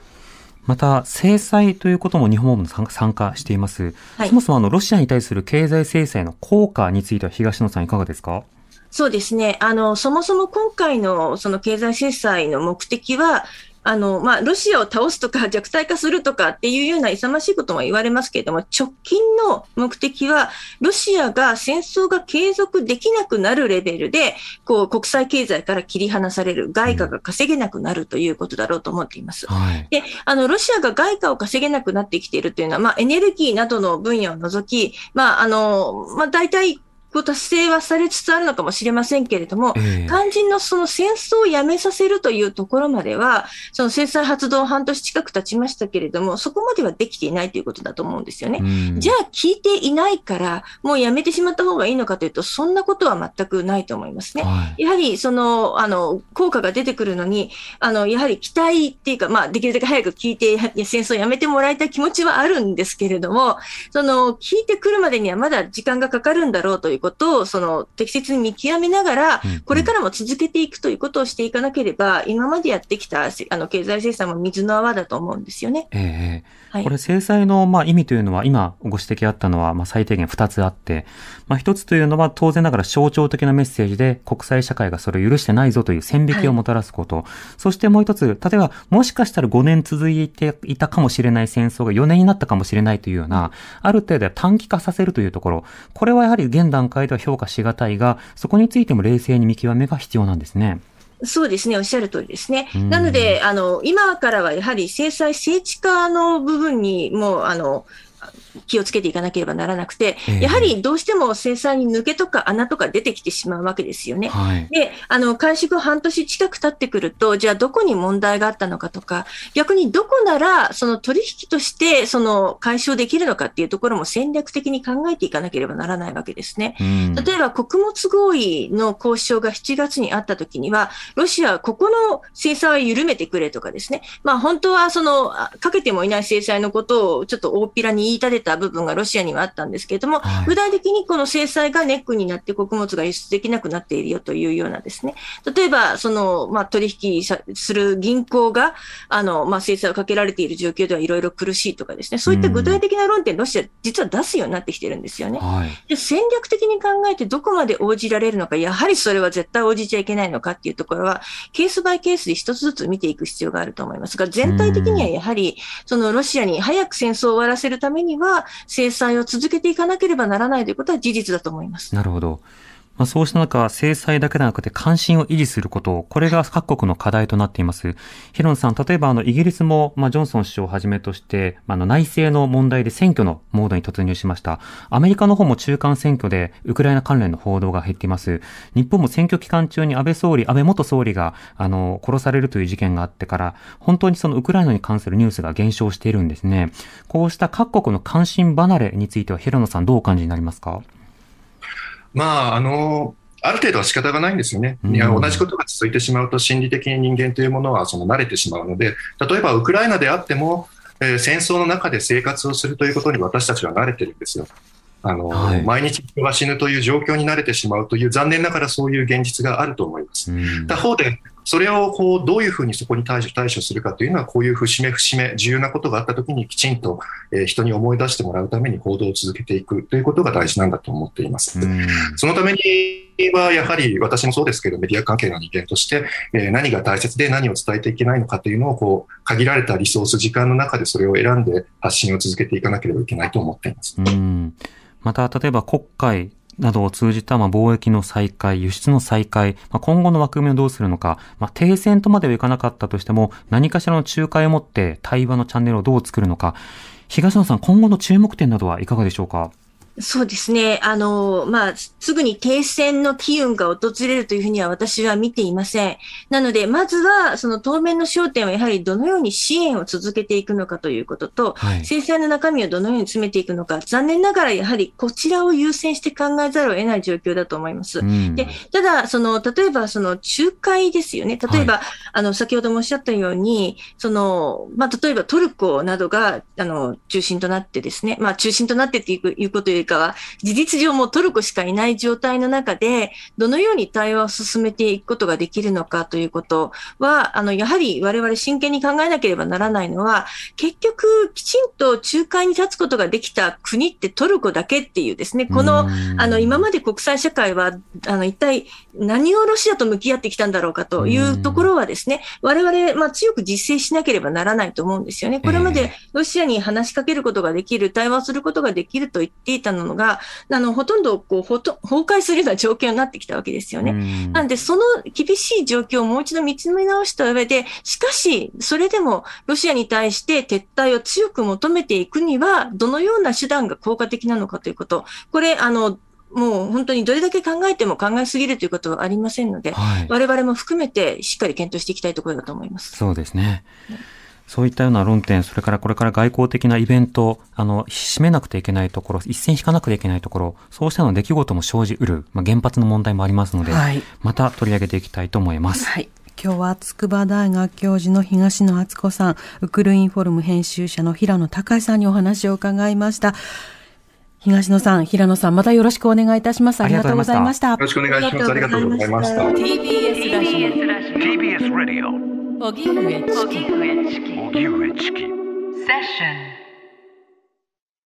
[SPEAKER 3] また、制裁ということも日本も参参加しています。
[SPEAKER 5] はい
[SPEAKER 3] そもそもあの、ロシアに対する経済制裁の効果については東野さんいかがですか？
[SPEAKER 5] そうですね。あの、そもそも今回のその経済制裁の目的は、あの、まあ、ロシアを倒すとか弱体化するとかっていうような勇ましいことも言われますけれども、直近の目的は、ロシアが戦争が継続できなくなるレベルで、こう、国際経済から切り離される、外貨が稼げなくなるということだろうと思っています。
[SPEAKER 3] はい。
[SPEAKER 5] で、あの、ロシアが外貨を稼げなくなってきているというのは、まあ、エネルギーなどの分野を除き、まあ、あの、まあ、大体、こう達成はされつつあるのかもしれませんけれども、
[SPEAKER 3] ええ
[SPEAKER 5] 肝心のその戦争をやめさせるというところまでは、その制裁発動半年近く経ちましたけれども、そこまではできていないということだと思うんですよね。
[SPEAKER 3] うん
[SPEAKER 5] じゃあ聞いていないから、もうやめてしまった方がいいのかというと、そんなことは全くないと思いますね。
[SPEAKER 3] はい。
[SPEAKER 5] やはりその、あの、効果が出てくるのに、あの、やはり期待っていうか、まあ、できるだけ早く聞いて、戦争やめてもらいたい気持ちはあるんですけれども、その、聞いてくるまでにはまだ時間がかかるんだろうということを、その、適切に見極めながらこれからも続けていくということをしていかなければ、今までやってきた、せあの、経済制裁も水の泡だと思うんですよね。
[SPEAKER 3] ええ
[SPEAKER 5] はい
[SPEAKER 3] これ制裁のまあ意味というのは今ご指摘あったのはまあ最低限2つあって、まあ1つというのは当然ながら象徴的なメッセージで国際社会がそれを許してないぞという線引きをもたらすこと。そしてもう一つ、例えばもしかしたら5年続いていたかもしれない戦争が4年になったかもしれないというような、ある程度短期化させるというところ、これはやはり現段階では評価しがたいが、そこについても冷静に見極めが必要なんですね。
[SPEAKER 5] そうですね、おっしゃる通りですね
[SPEAKER 3] うん。
[SPEAKER 5] なので、あの、今からはやはり制裁聖地化の部分にもう、あの、気をつけていかなければならなくて、やはりどうしても制裁に抜けとか穴とか出てきてしまうわけですよね。はい、で、あの、開始後半年近く経ってくると、じゃあどこに問題があったのかとか、逆にどこなら、その取引として、その解消できるのかっていうところも戦略的に考えていかなければならないわけですね。例えば、穀物合意の交渉が7月にあった時には、ロシアはここの制裁を緩めてくれとかですね、まあ本当はその、かけてもいない制裁のことをちょっと大っぴらに言い立てた部分がロシアにはあったんですけれども、はい、具体的にこの制裁がネックになって穀物が輸出できなくなっているよというようなですね、例えば、その、まあ、取引する銀行が、あの、まあ、制裁をかけられている状況ではいろいろ苦しいとかですね、そういった具体的な論点、ロシア、実は出すようになってきてるんですよね。はい、で戦略的に考えてどこまで応じられるのか、やはりそれは絶対応じちゃいけないのかっていうところは、ケースバイケースで一つずつ見ていく必要があると思いますが、全体的にはやはり、そのロシアに早く戦争を終わらせるためにには、制裁を続けていかなければならないということは事実だと思います。
[SPEAKER 3] なるほど。まあ、そうした中、制裁だけでなくて関心を維持すること、これが各国の課題となっています。ヒロンさん、例えばあの、イギリスも、まあ、ジョンソン首相をはじめとして、まあ、の、内政の問題で選挙のモードに突入しました。アメリカの方も中間選挙で、ウクライナ関連の報道が減っています。日本も選挙期間中に安倍総理、安倍元総理が、あの、殺されるという事件があってから、本当にそのウクライナに関するニュースが減少しているんですね。こうした各国の関心離れについては、ヒロノさんどうお感じになりますか？
[SPEAKER 4] まあ、あの、ある程度は仕方がないんですよね。いや同じことが続いてしまうと心理的に人間というものはその慣れてしまうので、例えばウクライナであっても、えー、戦争の中で生活をするということに私たちは慣れてるんですよ。あの、はい、毎日人が死ぬという状況に慣れてしまうという残念ながらそういう現実があると思います。他方でそれをこうどういうふうにそこに対処対処するかというのは、こういう節目節目、重要なことがあったときにきちんと、え人に思い出してもらうために行動を続けていくということが大事なんだと思っています。そのためにはやはり私もそうですけど、メディア関係の人間として、え何が大切で何を伝えていけないのかというのをこう限られたリソース、時間の中でそれを選んで発信を続けていかなければいけないと思っています。
[SPEAKER 3] また、例えば国会などを通じたまあ貿易の再開、輸出の再開、まあ、今後の枠組みをどうするのか、まあ、停戦とまではいかなかったとしても、何かしらの仲介をもって対話のチャンネルをどう作るのか、東野さん、今後の注目点などはいかがでしょうか？
[SPEAKER 5] そうですね。あの、まあ、すぐに停戦の機運が訪れるというふうには私は見ていません。なので、まずは、その当面の焦点はやはりどのように支援を続けていくのかということと、はい、制裁の中身をどのように詰めていくのか、残念ながらやはりこちらを優先して考えざるを得ない状況だと思います。うん、で、ただ、その、例えば、その、仲介ですよね。例えば、はい、あの、先ほどもおっしゃったように、その、まあ、例えばトルコなどが、あの、中心となってですね、まあ、中心となってっていうことよりかは、事実上もトルコしかいない状態の中で、どのように対話を進めていくことができるのかということは、あの、やはり我々真剣に考えなければならないのは、結局、きちんと仲介に立つことができた国ってトルコだけっていうですね、この、あの、今まで国際社会は、あの、一体何をロシアと向き合ってきたんだろうかというところはですね、我々、まあ、強く実践しなければならないと思うんですよね。これまでロシアに話しかけることができる、対話することができると言っていたのが、あの、ほとんど、こう、ほと、崩壊するような状況になってきたわけですよね。なんで、その厳しい状況をもう一度見つめ直した上で、しかし、それでも、ロシアに対して撤退を強く求めていくには、どのような手段が効果的なのかということ。これ、あの、もう本当にどれだけ考えても考えすぎるということはありませんので、はい、我々も含めてしっかり検討していきたいところだと思います。
[SPEAKER 3] そうですね。そういったような論点、それからこれから外交的なイベント、あの、締めなくてはいけないところ、一線引かなくてはいけないところ、そうしたの出来事も生じうる、まあ、原発の問題もありますので、はい、また取り上げていきたいと思います。はい
[SPEAKER 1] 今日は筑波大学教授の東野敦子さん、ウクルインフォルム編集者の平野隆さんにお話を伺いました。東野さん、平野さん、またよろしくお願いいたします。ありがとうございました。よ
[SPEAKER 4] ろしくお願いします。ありがとうございました。
[SPEAKER 6] TBS ラジオ。TBS ラジオ。荻上チキ。荻上チキ。荻上チキ。セッション。